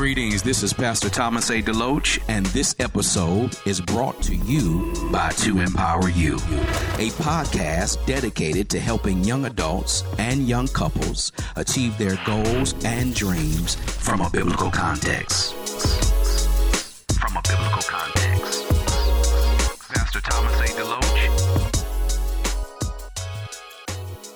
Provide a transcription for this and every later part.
Greetings, this is Pastor Thomas A. DeLoach, and this episode is brought to you by To Empower You, a podcast dedicated to helping young adults and young couples achieve their goals and dreams from a biblical context.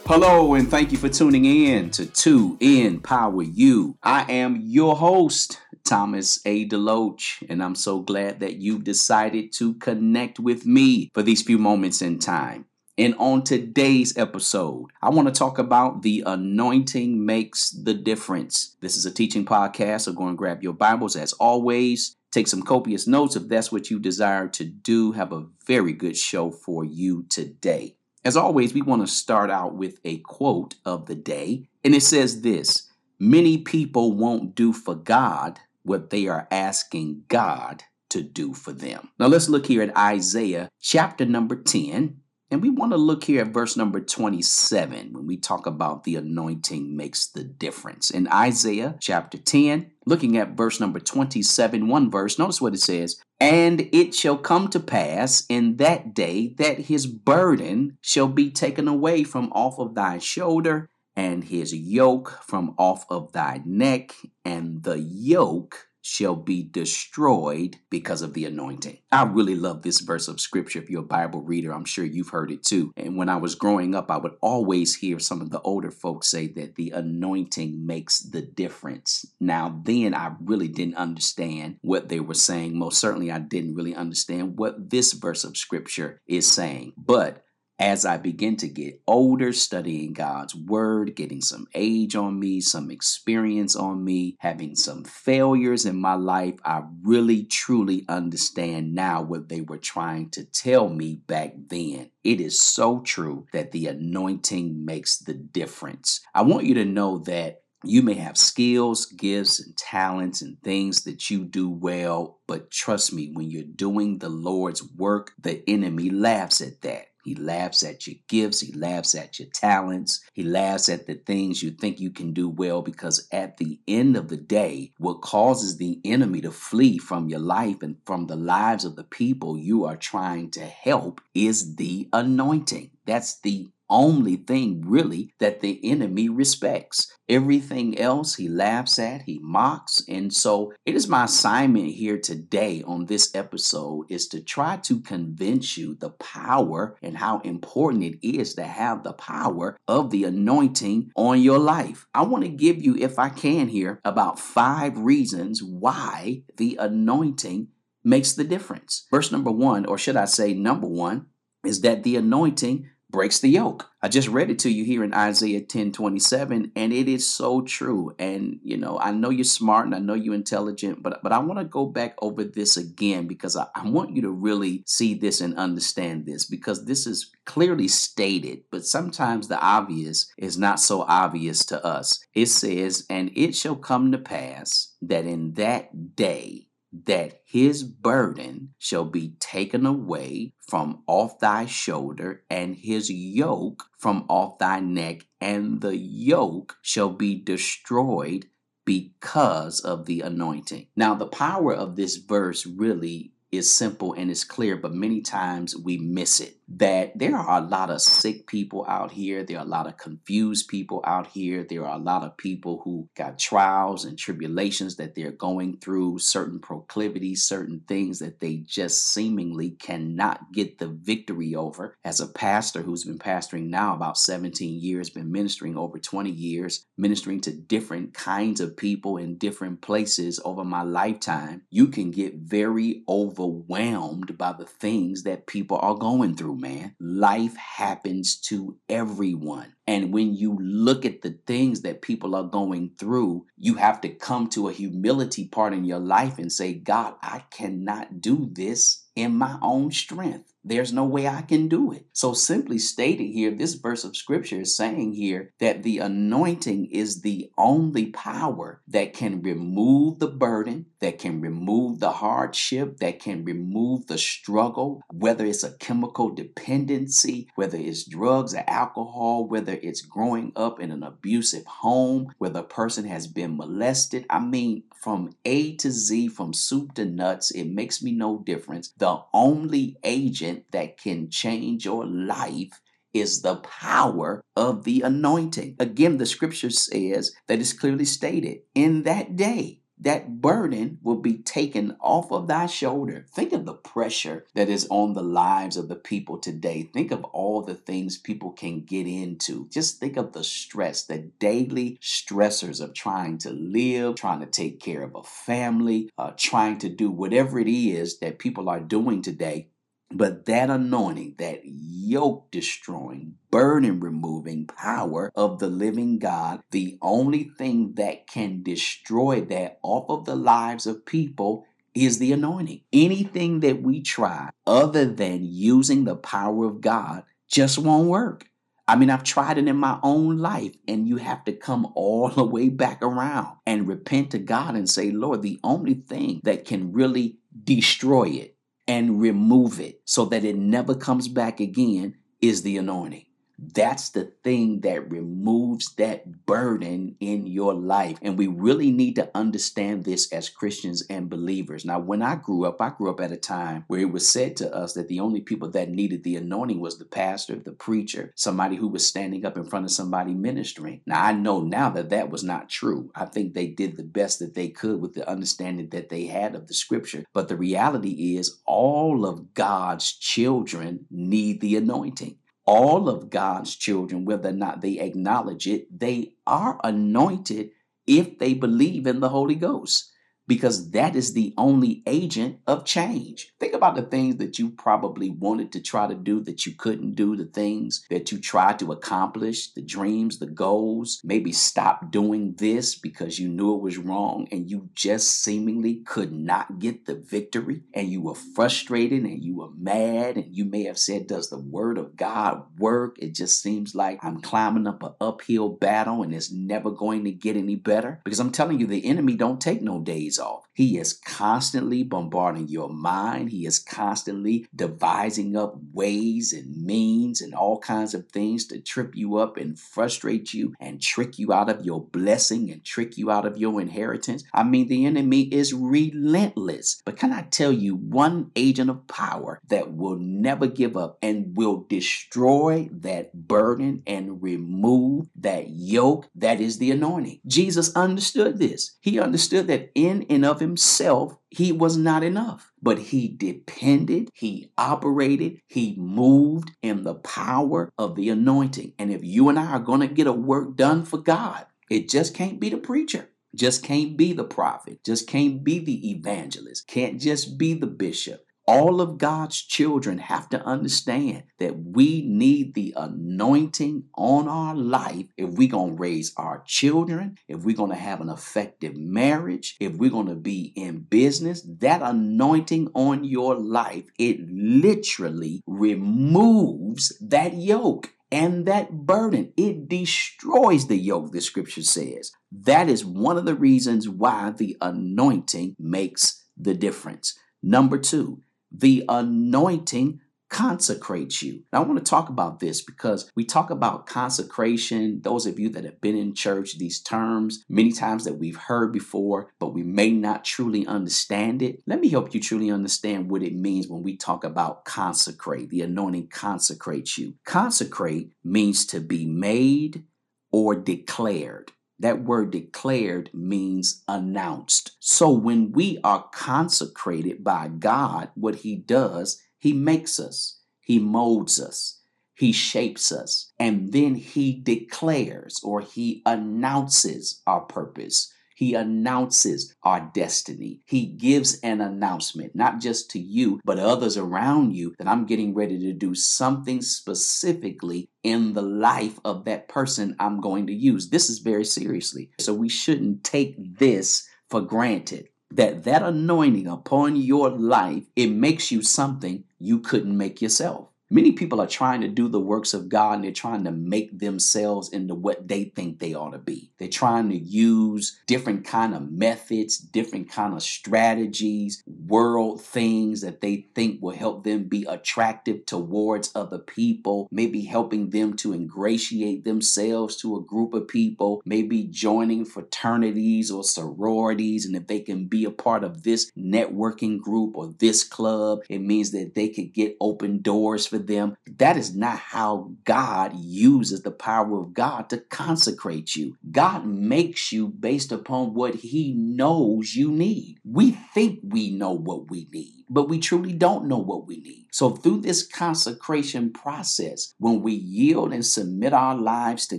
Hello, and thank you for tuning in to To Empower You. I am your host, Thomas A. DeLoach, and I'm so glad that you've decided to connect with me for these few moments in time. And on today's episode, I want to talk about the anointing makes the difference. This is a teaching podcast, so go and grab your Bibles as always. Take some copious notes if that's what you desire to do. Have a very good show for you today. As always, we want to start out with a quote of the day, and it says this Many people won't do for God what they are asking God to do for them. Now let's look here at Isaiah chapter number 10. And we want to look here at verse number 27 when we talk about the anointing makes the difference. In Isaiah chapter 10, looking at verse number 27, one verse, notice what it says And it shall come to pass in that day that his burden shall be taken away from off of thy shoulder, and his yoke from off of thy neck, and the yoke shall be destroyed because of the anointing. I really love this verse of scripture. If you're a Bible reader, I'm sure you've heard it too. And when I was growing up, I would always hear some of the older folks say that the anointing makes the difference. Now, then I really didn't understand what they were saying. Most certainly, I didn't really understand what this verse of scripture is saying. But as I begin to get older, studying God's word, getting some age on me, some experience on me, having some failures in my life, I really truly understand now what they were trying to tell me back then. It is so true that the anointing makes the difference. I want you to know that you may have skills, gifts, and talents and things that you do well, but trust me, when you're doing the Lord's work, the enemy laughs at that. He laughs at your gifts. He laughs at your talents. He laughs at the things you think you can do well because at the end of the day, what causes the enemy to flee from your life and from the lives of the people you are trying to help is the anointing. That's the only thing really that the enemy respects. Everything else he laughs at, he mocks. And so it is my assignment here today on this episode is to try to convince you the power and how important it is to have the power of the anointing on your life. I want to give you, if I can here, about five reasons why the anointing makes the difference. Verse number one, or should I say number one, is that the anointing breaks the yoke. I just read it to you here in Isaiah 10 27, and it is so true. And you know, I know you're smart and I know you're intelligent, but but I want to go back over this again because I, I want you to really see this and understand this because this is clearly stated, but sometimes the obvious is not so obvious to us. It says, And it shall come to pass that in that day that his burden shall be taken away from off thy shoulder, and his yoke from off thy neck, and the yoke shall be destroyed because of the anointing. Now, the power of this verse really is simple and it's clear, but many times we miss it. That there are a lot of sick people out here, there are a lot of confused people out here, there are a lot of people who got trials and tribulations that they're going through, certain proclivities, certain things that they just seemingly cannot get the victory over. As a pastor who's been pastoring now about 17 years, been ministering over 20 years, ministering to different kinds of people in different places over my lifetime, you can get very overwhelmed by the things that people are going through, man. Life happens to everyone. And when you look at the things that people are going through, you have to come to a humility part in your life and say, God, I cannot do this in my own strength. There's no way I can do it. So, simply stated here, this verse of scripture is saying here that the anointing is the only power that can remove the burden, that can remove the hardship, that can remove the struggle, whether it's a chemical dependency, whether it's drugs or alcohol, whether it's growing up in an abusive home, whether a person has been molested. I mean, from A to Z, from soup to nuts, it makes me no difference. The only agent that can change your life is the power of the anointing. Again, the scripture says that it's clearly stated in that day that burden will be taken off of thy shoulder. Think of the pressure that is on the lives of the people today. Think of all the things people can get into. Just think of the stress, the daily stressors of trying to live, trying to take care of a family, uh, trying to do whatever it is that people are doing today but that anointing, that yoke destroying, burden removing power of the living God, the only thing that can destroy that off of the lives of people is the anointing. Anything that we try other than using the power of God just won't work. I mean, I've tried it in my own life, and you have to come all the way back around and repent to God and say, Lord, the only thing that can really destroy it and remove it so that it never comes back again is the anointing. That's the thing that removes that burden in your life. And we really need to understand this as Christians and believers. Now, when I grew up, I grew up at a time where it was said to us that the only people that needed the anointing was the pastor, the preacher, somebody who was standing up in front of somebody ministering. Now, I know now that that was not true. I think they did the best that they could with the understanding that they had of the scripture. But the reality is, all of God's children need the anointing all of God's children, whether or not they acknowledge it, they are anointed if they believe in the Holy Ghost because that is the only agent of change. Think about the things that you probably wanted to try to do that you couldn't do, the things that you tried to accomplish, the dreams, the goals. Maybe stop doing this because you knew it was wrong and you just seemingly could not get the victory and you were frustrated and you were mad and you may have said, Does the word of God work? It just seems like I'm climbing up an uphill battle and it's never going to get any better. Because I'm telling you, the enemy don't take no days off. He is constantly bombarding your mind. He is constantly devising up ways and means and all kinds of things to trip you up and frustrate you and trick you out of your blessing and trick you out of your inheritance. I mean, the enemy is relentless. But can I tell you one agent of power that will never give up and will destroy that burden and remove that yoke? That is the anointing. Jesus understood this. He understood that in and of himself, he was not enough. But he depended, he operated, he moved in the power of the anointing. And if you and I are going to get a work done for God, it just can't be the preacher. Just can't be the prophet, just can't be the evangelist, can't just be the bishop, all of God's children have to understand that we need the anointing on our life if we're going to raise our children, if we're going to have an effective marriage, if we're going to be in business. That anointing on your life, it literally removes that yoke and that burden. It destroys the yoke, the scripture says. That is one of the reasons why the anointing makes the difference. Number two, the anointing consecrates you. Now, I want to talk about this because we talk about consecration. Those of you that have been in church, these terms, many times that we've heard before, but we may not truly understand it. Let me help you truly understand what it means when we talk about consecrate. The anointing consecrates you. Consecrate means to be made or declared. That word declared means announced. So when we are consecrated by God, what He does, He makes us, He molds us, He shapes us, and then He declares or He announces our purpose. He announces our destiny. He gives an announcement, not just to you, but others around you, that I'm getting ready to do something specifically in the life of that person I'm going to use. This is very seriously. So we shouldn't take this for granted. that that anointing upon your life, it makes you something you couldn't make yourself. Many people are trying to do the works of God and they're trying to make themselves into what they think they ought to be. They're trying to use different kind of methods, different kind of strategies, world things that they think will help them be attractive towards other people, maybe helping them to ingratiate themselves to a group of people, maybe joining fraternities or sororities and if they can be a part of this networking group or this club, it means that they could get open doors for them. That is not how God uses the power of God to consecrate you. God makes you based upon what He knows you need. We think we know what we need, but we truly don't know what we need. So, through this consecration process, when we yield and submit our lives to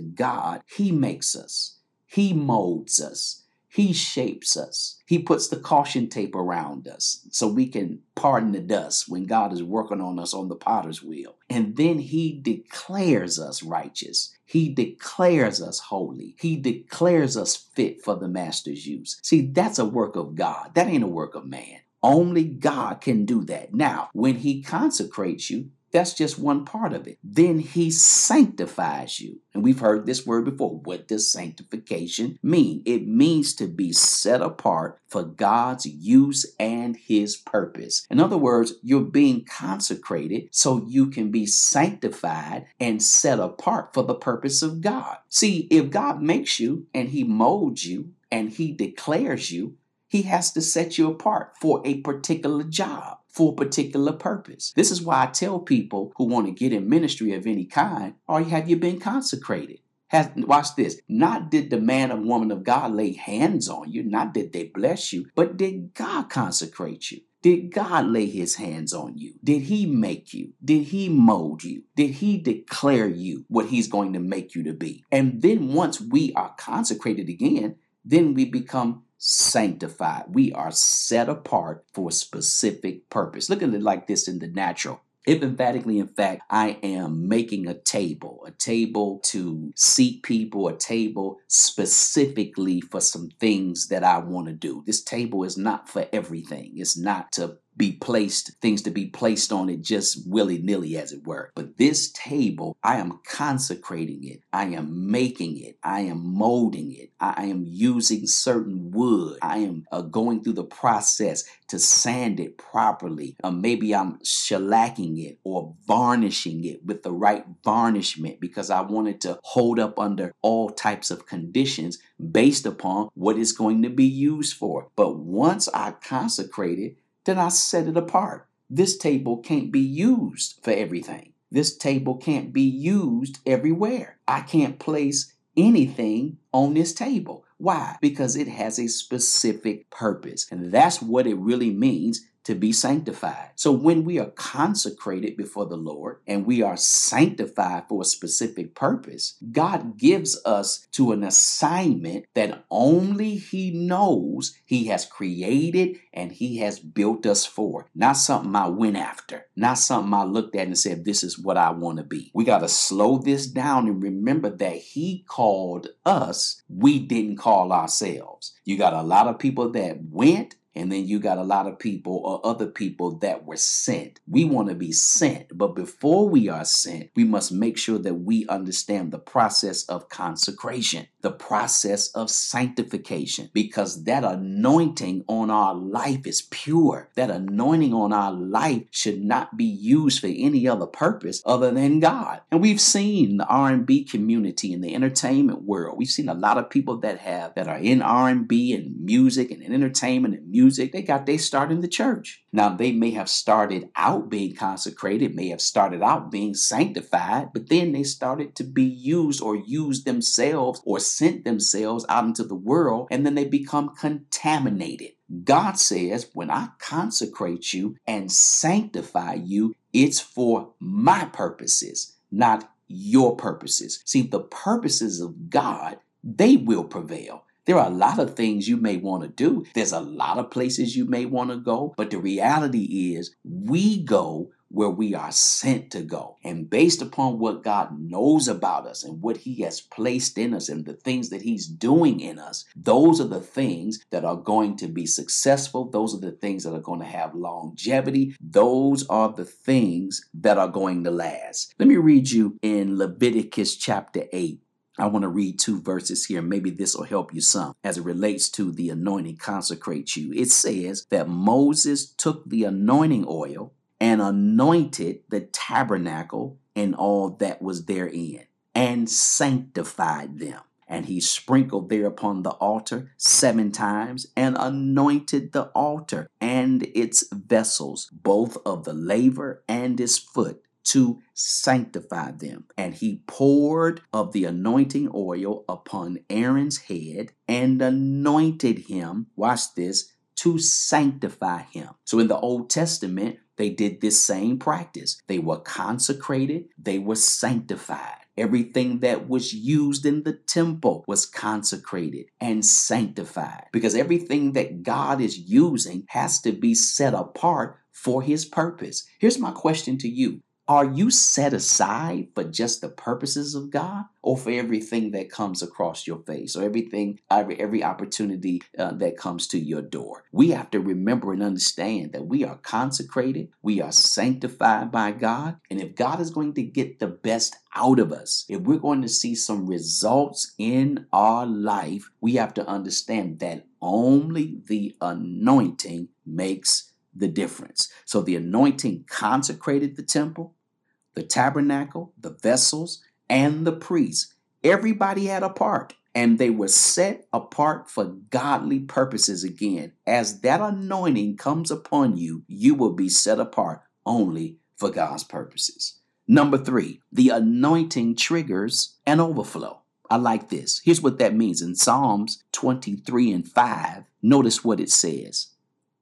God, He makes us, He molds us. He shapes us. He puts the caution tape around us so we can pardon the dust when God is working on us on the potter's wheel. And then He declares us righteous. He declares us holy. He declares us fit for the Master's use. See, that's a work of God. That ain't a work of man. Only God can do that. Now, when He consecrates you, that's just one part of it. Then he sanctifies you. And we've heard this word before. What does sanctification mean? It means to be set apart for God's use and his purpose. In other words, you're being consecrated so you can be sanctified and set apart for the purpose of God. See, if God makes you and he molds you and he declares you, he has to set you apart for a particular job for a particular purpose. This is why I tell people who want to get in ministry of any kind, or have you been consecrated? Has, watch this. Not did the man or woman of God lay hands on you, not did they bless you, but did God consecrate you? Did God lay his hands on you? Did he make you? Did he mold you? Did he declare you what he's going to make you to be? And then once we are consecrated again, then we become sanctified. We are set apart for a specific purpose. Look at it like this in the natural. If emphatically, in fact, I am making a table, a table to seat people, a table specifically for some things that I want to do. This table is not for everything. It's not to be placed, things to be placed on it just willy nilly, as it were. But this table, I am consecrating it. I am making it. I am molding it. I am using certain wood. I am uh, going through the process to sand it properly. Uh, maybe I'm shellacking it or varnishing it with the right varnishment because I wanted to hold up under all types of conditions based upon what it's going to be used for. But once I consecrate it, then I set it apart. This table can't be used for everything. This table can't be used everywhere. I can't place anything on this table. Why? Because it has a specific purpose. And that's what it really means to be sanctified. So when we are consecrated before the Lord and we are sanctified for a specific purpose, God gives us to an assignment that only He knows He has created and He has built us for. Not something I went after, not something I looked at and said, This is what I want to be. We got to slow this down and remember that He called us, we didn't call ourselves. You got a lot of people that went and then you got a lot of people or other people that were sent. We want to be sent, but before we are sent, we must make sure that we understand the process of consecration, the process of sanctification, because that anointing on our life is pure. That anointing on our life should not be used for any other purpose other than God. And we've seen the R&B community in the entertainment world. We've seen a lot of people that have that are in R&B and music and entertainment and music music, they got their start in the church. Now, they may have started out being consecrated, may have started out being sanctified, but then they started to be used or used themselves or sent themselves out into the world, and then they become contaminated. God says, when I consecrate you and sanctify you, it's for my purposes, not your purposes. See, the purposes of God, they will prevail There are a lot of things you may want to do. There's a lot of places you may want to go. But the reality is, we go where we are sent to go. And based upon what God knows about us and what He has placed in us and the things that He's doing in us, those are the things that are going to be successful. Those are the things that are going to have longevity. Those are the things that are going to last. Let me read you in Leviticus chapter 8. I want to read two verses here. Maybe this will help you some as it relates to the anointing consecrates you. It says that Moses took the anointing oil and anointed the tabernacle and all that was therein, and sanctified them. And he sprinkled thereupon the altar seven times, and anointed the altar and its vessels, both of the laver and its foot, to sanctify them. And he poured of the anointing oil upon Aaron's head and anointed him, watch this, to sanctify him. So in the Old Testament, they did this same practice. They were consecrated, they were sanctified. Everything that was used in the temple was consecrated and sanctified because everything that God is using has to be set apart for his purpose. Here's my question to you are you set aside for just the purposes of God or for everything that comes across your face or everything, every, every opportunity uh, that comes to your door? We have to remember and understand that we are consecrated, we are sanctified by God. And if God is going to get the best out of us, if we're going to see some results in our life, we have to understand that only the anointing makes the difference. So the anointing consecrated the temple the tabernacle, the vessels, and the priests. Everybody had a part, and they were set apart for godly purposes again. As that anointing comes upon you, you will be set apart only for God's purposes. Number three, the anointing triggers an overflow. I like this. Here's what that means in Psalms 23 and 5. Notice what it says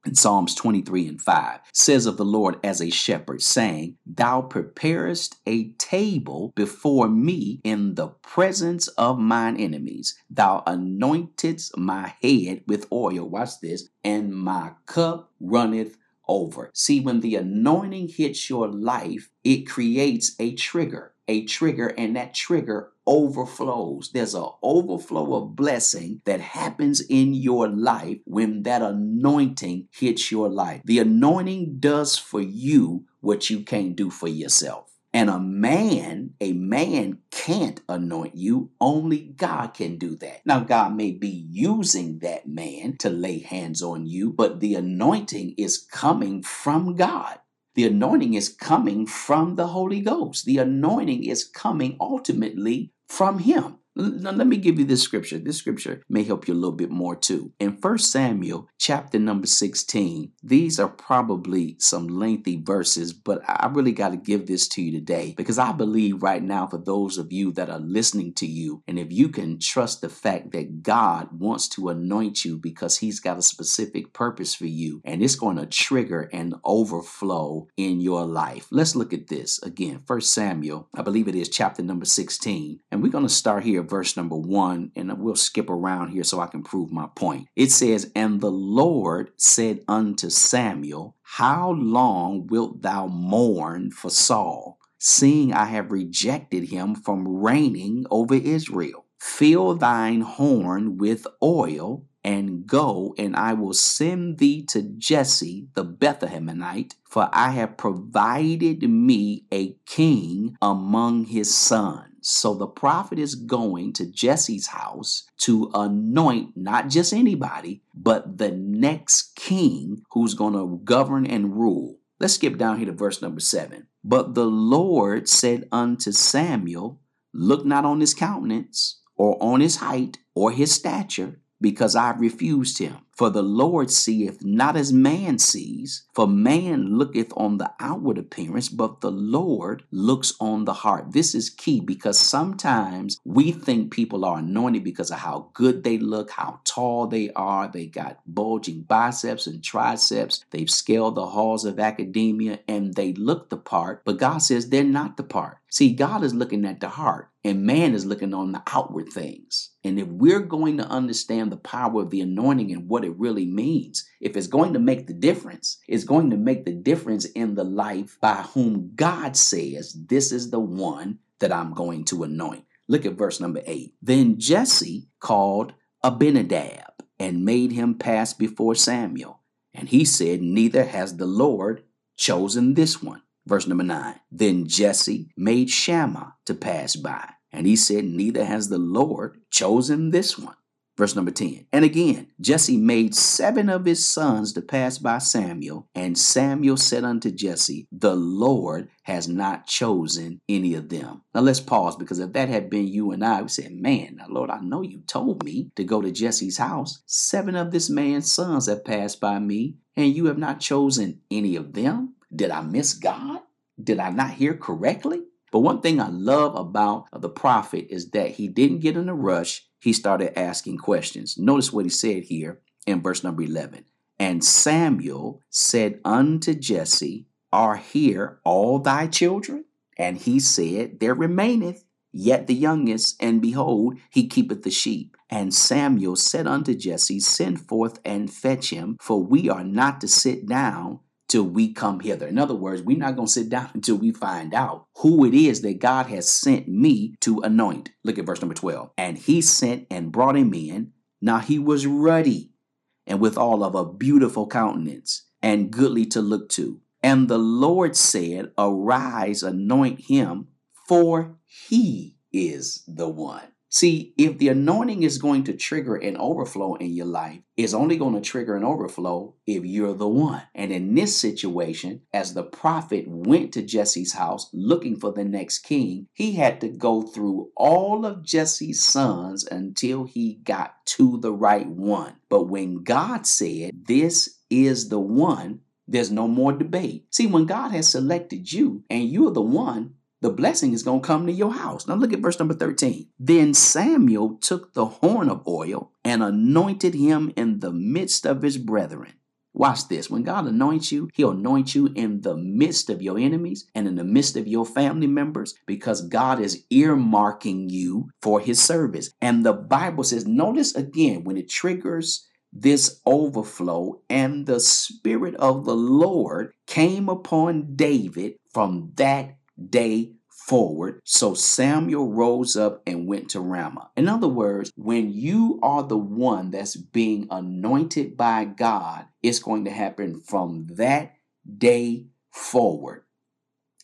in Psalms 23 and 5 says of the Lord as a shepherd, saying, Thou preparest a table before me in the presence of mine enemies. Thou anointest my head with oil. Watch this. And my cup runneth over. See, when the anointing hits your life, it creates a trigger, a trigger, and that trigger overflows. There's an overflow of blessing that happens in your life when that anointing hits your life. The anointing does for you what you can't do for yourself. And a man, a man can't anoint you. Only God can do that. Now, God may be using that man to lay hands on you, but the anointing is coming from God. The anointing is coming from the Holy Ghost. The anointing is coming ultimately from Him. Now, let me give you this scripture. This scripture may help you a little bit more too. In 1 Samuel chapter number 16, these are probably some lengthy verses, but I really got to give this to you today because I believe right now for those of you that are listening to you, and if you can trust the fact that God wants to anoint you because he's got a specific purpose for you, and it's going to trigger an overflow in your life. Let's look at this again. 1 Samuel, I believe it is chapter number 16, and we're going to start here verse number one, and we'll skip around here so I can prove my point. It says, And the Lord said unto Samuel, How long wilt thou mourn for Saul, seeing I have rejected him from reigning over Israel? Fill thine horn with oil and go, and I will send thee to Jesse the Bethlehemite, for I have provided me a king among his sons. So the prophet is going to Jesse's house to anoint not just anybody, but the next king who's going to govern and rule. Let's skip down here to verse number seven. But the Lord said unto Samuel, Look not on his countenance, or on his height, or his stature, because I have refused him. For the Lord seeth not as man sees, for man looketh on the outward appearance, but the Lord looks on the heart. This is key because sometimes we think people are anointed because of how good they look, how tall they are, they got bulging biceps and triceps, they've scaled the halls of academia, and they look the part, but God says they're not the part. See, God is looking at the heart, and man is looking on the outward things. And if we're going to understand the power of the anointing and what it really means, if it's going to make the difference, it's going to make the difference in the life by whom God says, This is the one that I'm going to anoint. Look at verse number eight. Then Jesse called Abinadab and made him pass before Samuel. And he said, Neither has the Lord chosen this one. Verse number nine. Then Jesse made Shammah to pass by, and he said, Neither has the Lord chosen this one. Verse number 10. And again, Jesse made seven of his sons to pass by Samuel, and Samuel said unto Jesse, The Lord has not chosen any of them. Now let's pause because if that had been you and I, we said, Man, now Lord, I know you told me to go to Jesse's house. Seven of this man's sons have passed by me, and you have not chosen any of them. Did I miss God? Did I not hear correctly? But one thing I love about the prophet is that he didn't get in a rush. He started asking questions. Notice what he said here in verse number 11. And Samuel said unto Jesse, Are here all thy children? And he said, There remaineth yet the youngest, and behold, he keepeth the sheep. And Samuel said unto Jesse, Send forth and fetch him, for we are not to sit down till we come hither. In other words, we're not going to sit down until we find out who it is that God has sent me to anoint. Look at verse number 12. And he sent and brought him in. Now he was ruddy and with all of a beautiful countenance and goodly to look to. And the Lord said, Arise, anoint him, for he is the one. See, if the anointing is going to trigger an overflow in your life, it's only going to trigger an overflow if you're the one. And in this situation, as the prophet went to Jesse's house looking for the next king, he had to go through all of Jesse's sons until he got to the right one. But when God said, This is the one, there's no more debate. See, when God has selected you and you're the one, the blessing is going to come to your house. Now look at verse number 13. Then Samuel took the horn of oil and anointed him in the midst of his brethren. Watch this. When God anoints you, He'll anoint you in the midst of your enemies and in the midst of your family members because God is earmarking you for His service. And the Bible says, notice again, when it triggers this overflow, and the Spirit of the Lord came upon David from that day forward. So Samuel rose up and went to Ramah. In other words, when you are the one that's being anointed by God, it's going to happen from that day forward.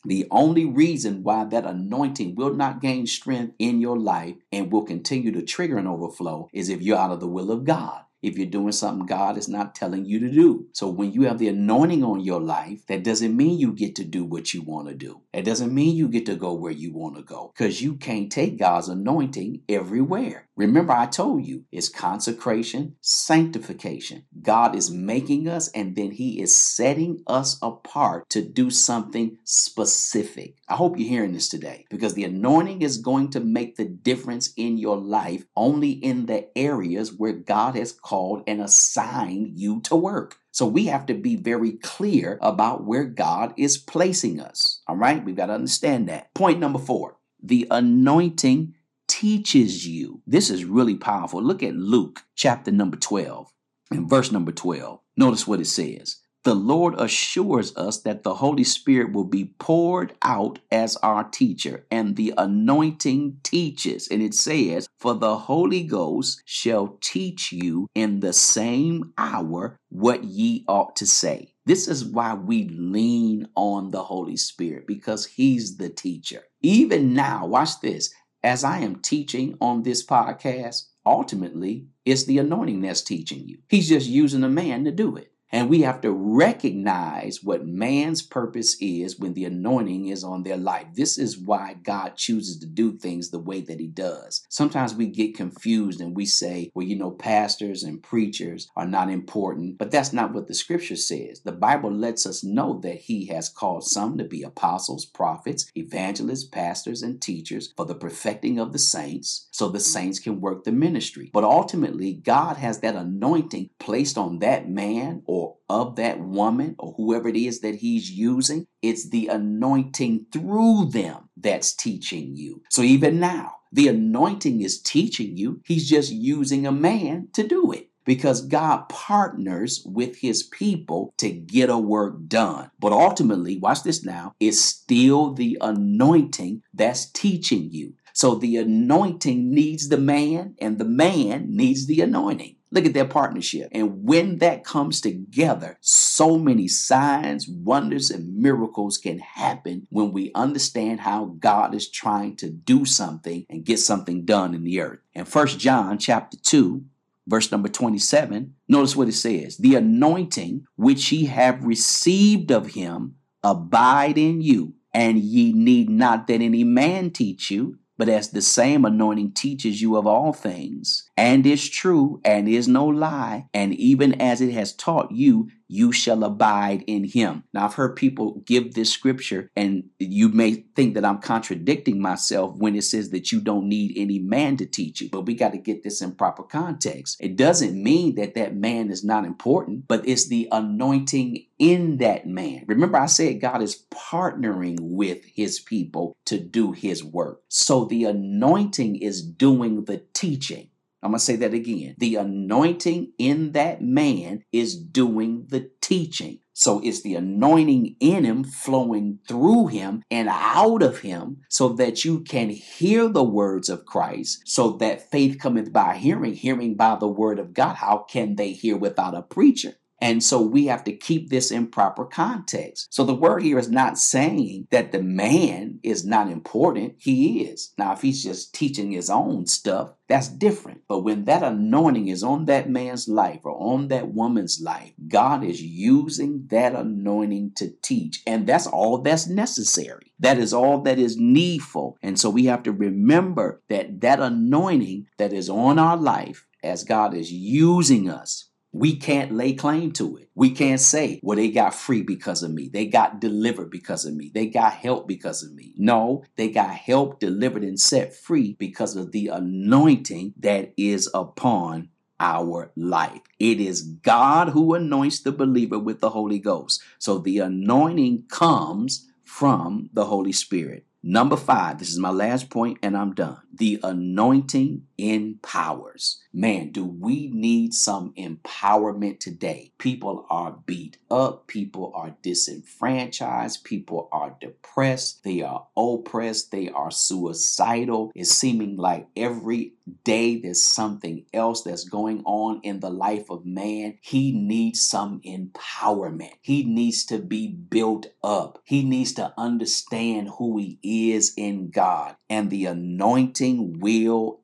The only reason why that anointing will not gain strength in your life and will continue to trigger an overflow is if you're out of the will of God if you're doing something God is not telling you to do. So when you have the anointing on your life, that doesn't mean you get to do what you want to do. It doesn't mean you get to go where you want to go because you can't take God's anointing everywhere. Remember, I told you it's consecration, sanctification. God is making us and then He is setting us apart to do something specific. I hope you're hearing this today because the anointing is going to make the difference in your life only in the areas where God has called and assigned you to work. So we have to be very clear about where God is placing us. All right, we've got to understand that. Point number four the anointing teaches you. This is really powerful. Look at Luke chapter number 12 and verse number 12. Notice what it says the Lord assures us that the Holy Spirit will be poured out as our teacher, and the anointing teaches. And it says, For the Holy Ghost shall teach you in the same hour what ye ought to say. This is why we lean on the Holy Spirit because He's the teacher. Even now, watch this. As I am teaching on this podcast, ultimately, it's the anointing that's teaching you. He's just using a man to do it. And we have to recognize what man's purpose is when the anointing is on their life. This is why God chooses to do things the way that He does. Sometimes we get confused and we say, well, you know, pastors and preachers are not important, but that's not what the scripture says. The Bible lets us know that He has called some to be apostles, prophets, evangelists, pastors, and teachers for the perfecting of the saints so the saints can work the ministry. But ultimately, God has that anointing placed on that man or of that woman or whoever it is that he's using. It's the anointing through them that's teaching you. So even now, the anointing is teaching you. He's just using a man to do it because God partners with his people to get a work done. But ultimately, watch this now, it's still the anointing that's teaching you. So the anointing needs the man, and the man needs the anointing. Look at their partnership. And when that comes together, so many signs, wonders, and miracles can happen when we understand how God is trying to do something and get something done in the earth. And First John chapter 2, verse number 27, notice what it says. The anointing which ye have received of him abide in you, and ye need not that any man teach you, but as the same anointing teaches you of all things, and is true, and is no lie, and even as it has taught you, you shall abide in him. Now, I've heard people give this scripture, and you may think that I'm contradicting myself when it says that you don't need any man to teach you, but we got to get this in proper context. It doesn't mean that that man is not important, but it's the anointing in that man. Remember, I said God is partnering with his people to do his work. So the anointing is doing the teaching. I'm going to say that again. The anointing in that man is doing the teaching. So it's the anointing in him flowing through him and out of him so that you can hear the words of Christ, so that faith cometh by hearing, hearing by the word of God. How can they hear without a preacher? And so we have to keep this in proper context. So the word here is not saying that the man is not important. He is. Now, if he's just teaching his own stuff, that's different. But when that anointing is on that man's life or on that woman's life, God is using that anointing to teach. And that's all that's necessary. That is all that is needful. And so we have to remember that that anointing that is on our life as God is using us we can't lay claim to it. We can't say, well, they got free because of me. They got delivered because of me. They got help because of me. No, they got help, delivered, and set free because of the anointing that is upon our life. It is God who anoints the believer with the Holy Ghost. So the anointing comes from the Holy Spirit. Number five, this is my last point, and I'm done. The anointing empowers. Man, do we need some empowerment today? People are beat up, people are disenfranchised, people are depressed, they are oppressed, they are suicidal. It's seeming like every day there's something else that's going on in the life of man. He needs some empowerment, he needs to be built up, he needs to understand who he is in God, and the anointing will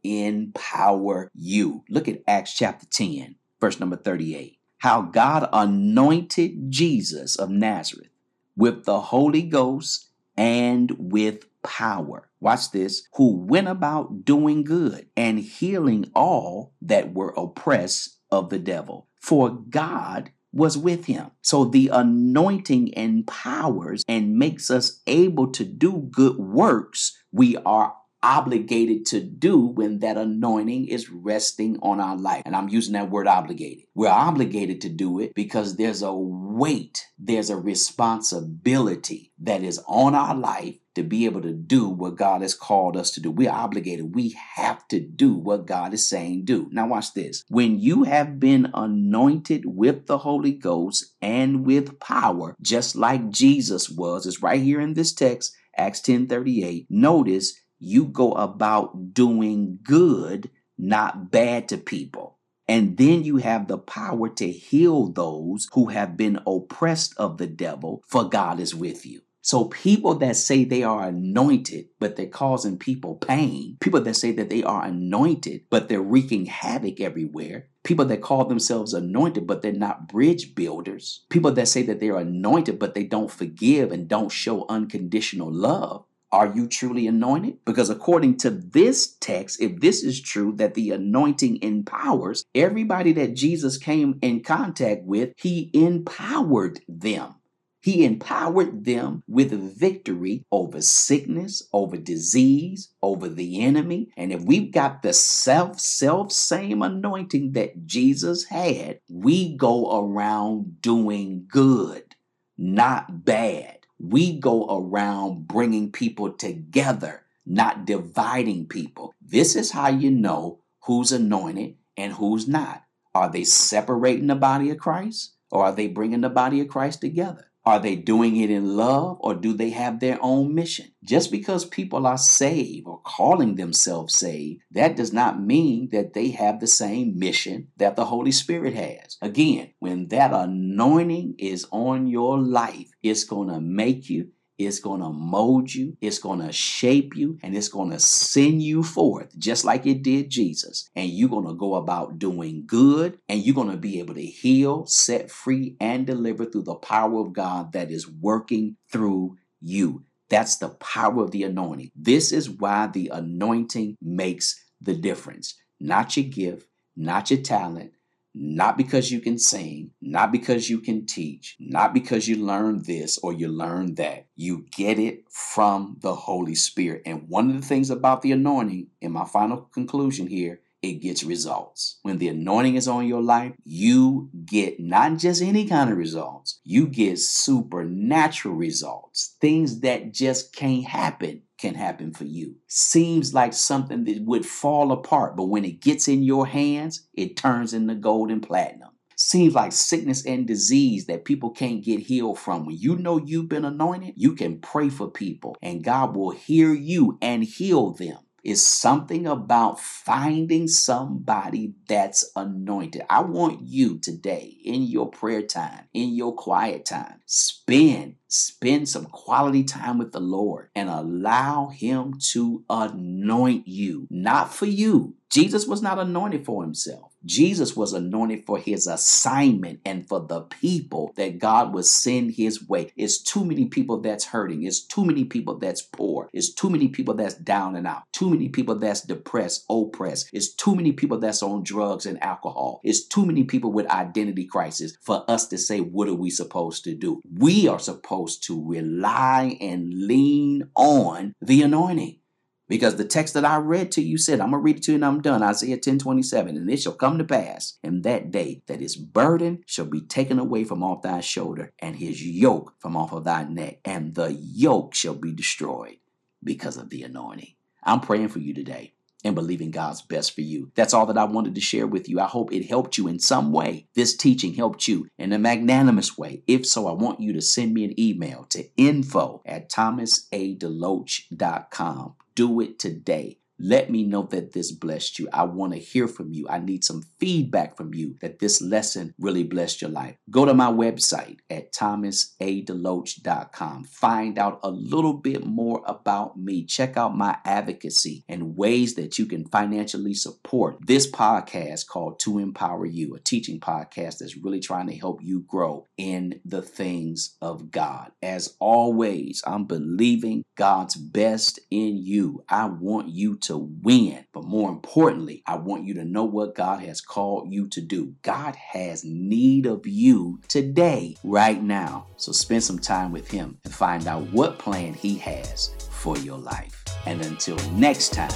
empower you. Look at Acts chapter 10, verse number 38. How God anointed Jesus of Nazareth with the Holy Ghost and with power. Watch this. Who went about doing good and healing all that were oppressed of the devil. For God was with him. So the anointing empowers and makes us able to do good works we are obligated to do when that anointing is resting on our life. And I'm using that word obligated. We're obligated to do it because there's a weight, there's a responsibility that is on our life to be able to do what God has called us to do. We're obligated. We have to do what God is saying do. Now watch this. When you have been anointed with the Holy Ghost and with power, just like Jesus was, it's right here in this text, Acts 10:38. Notice you go about doing good, not bad to people. And then you have the power to heal those who have been oppressed of the devil, for God is with you. So, people that say they are anointed, but they're causing people pain, people that say that they are anointed, but they're wreaking havoc everywhere, people that call themselves anointed, but they're not bridge builders, people that say that they're anointed, but they don't forgive and don't show unconditional love. Are you truly anointed? Because according to this text, if this is true, that the anointing empowers everybody that Jesus came in contact with, he empowered them. He empowered them with victory over sickness, over disease, over the enemy. And if we've got the self, self same anointing that Jesus had, we go around doing good, not bad. We go around bringing people together, not dividing people. This is how you know who's anointed and who's not. Are they separating the body of Christ or are they bringing the body of Christ together? Are they doing it in love or do they have their own mission? Just because people are saved or calling themselves saved, that does not mean that they have the same mission that the Holy Spirit has. Again, when that anointing is on your life, it's going to make you it's going to mold you, it's going to shape you, and it's going to send you forth just like it did Jesus. And you're going to go about doing good, and you're going to be able to heal, set free, and deliver through the power of God that is working through you. That's the power of the anointing. This is why the anointing makes the difference. Not your gift, not your talent, not because you can sing, not because you can teach, not because you learn this or you learn that. You get it from the Holy Spirit. And one of the things about the anointing, in my final conclusion here, it gets results. When the anointing is on your life, you get not just any kind of results, you get supernatural results, things that just can't happen can happen for you. Seems like something that would fall apart, but when it gets in your hands, it turns into gold and platinum. Seems like sickness and disease that people can't get healed from. When you know you've been anointed, you can pray for people and God will hear you and heal them is something about finding somebody that's anointed. I want you today in your prayer time, in your quiet time, spend spend some quality time with the Lord and allow him to anoint you, not for you. Jesus was not anointed for himself. Jesus was anointed for his assignment and for the people that God would send his way. It's too many people that's hurting. It's too many people that's poor. It's too many people that's down and out. Too many people that's depressed, oppressed. It's too many people that's on drugs and alcohol. It's too many people with identity crisis for us to say, what are we supposed to do? We are supposed to rely and lean on the anointing. Because the text that I read to you said, I'm going to read it to you and I'm done. Isaiah 10 27. And it shall come to pass in that day that his burden shall be taken away from off thy shoulder and his yoke from off of thy neck. And the yoke shall be destroyed because of the anointing. I'm praying for you today and believing God's best for you. That's all that I wanted to share with you. I hope it helped you in some way. This teaching helped you in a magnanimous way. If so, I want you to send me an email to info at thomasadeloach.com do it today. Let me know that this blessed you. I want to hear from you. I need some feedback from you that this lesson really blessed your life. Go to my website at thomasadeloach.com. Find out a little bit more about me. Check out my advocacy and ways that you can financially support this podcast called To Empower You, a teaching podcast that's really trying to help you grow in the things of God. As always, I'm believing God's best in you. I want you to to win. But more importantly, I want you to know what God has called you to do. God has need of you today, right now. So spend some time with Him and find out what plan He has for your life. And until next time,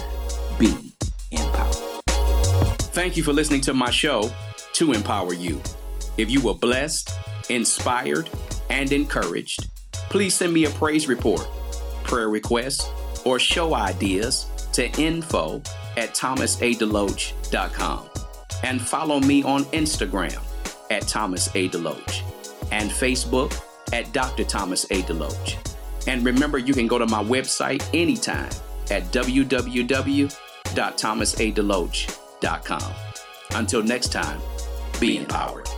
be empowered. Thank you for listening to my show, To Empower You. If you were blessed, inspired, and encouraged, please send me a praise report, prayer requests, or show ideas to info at thomasadeloach.com and follow me on Instagram at Thomas A. DeLoach and Facebook at Dr. Thomas A. DeLoach. And remember, you can go to my website anytime at www.thomasadeloach.com. Until next time, be empowered.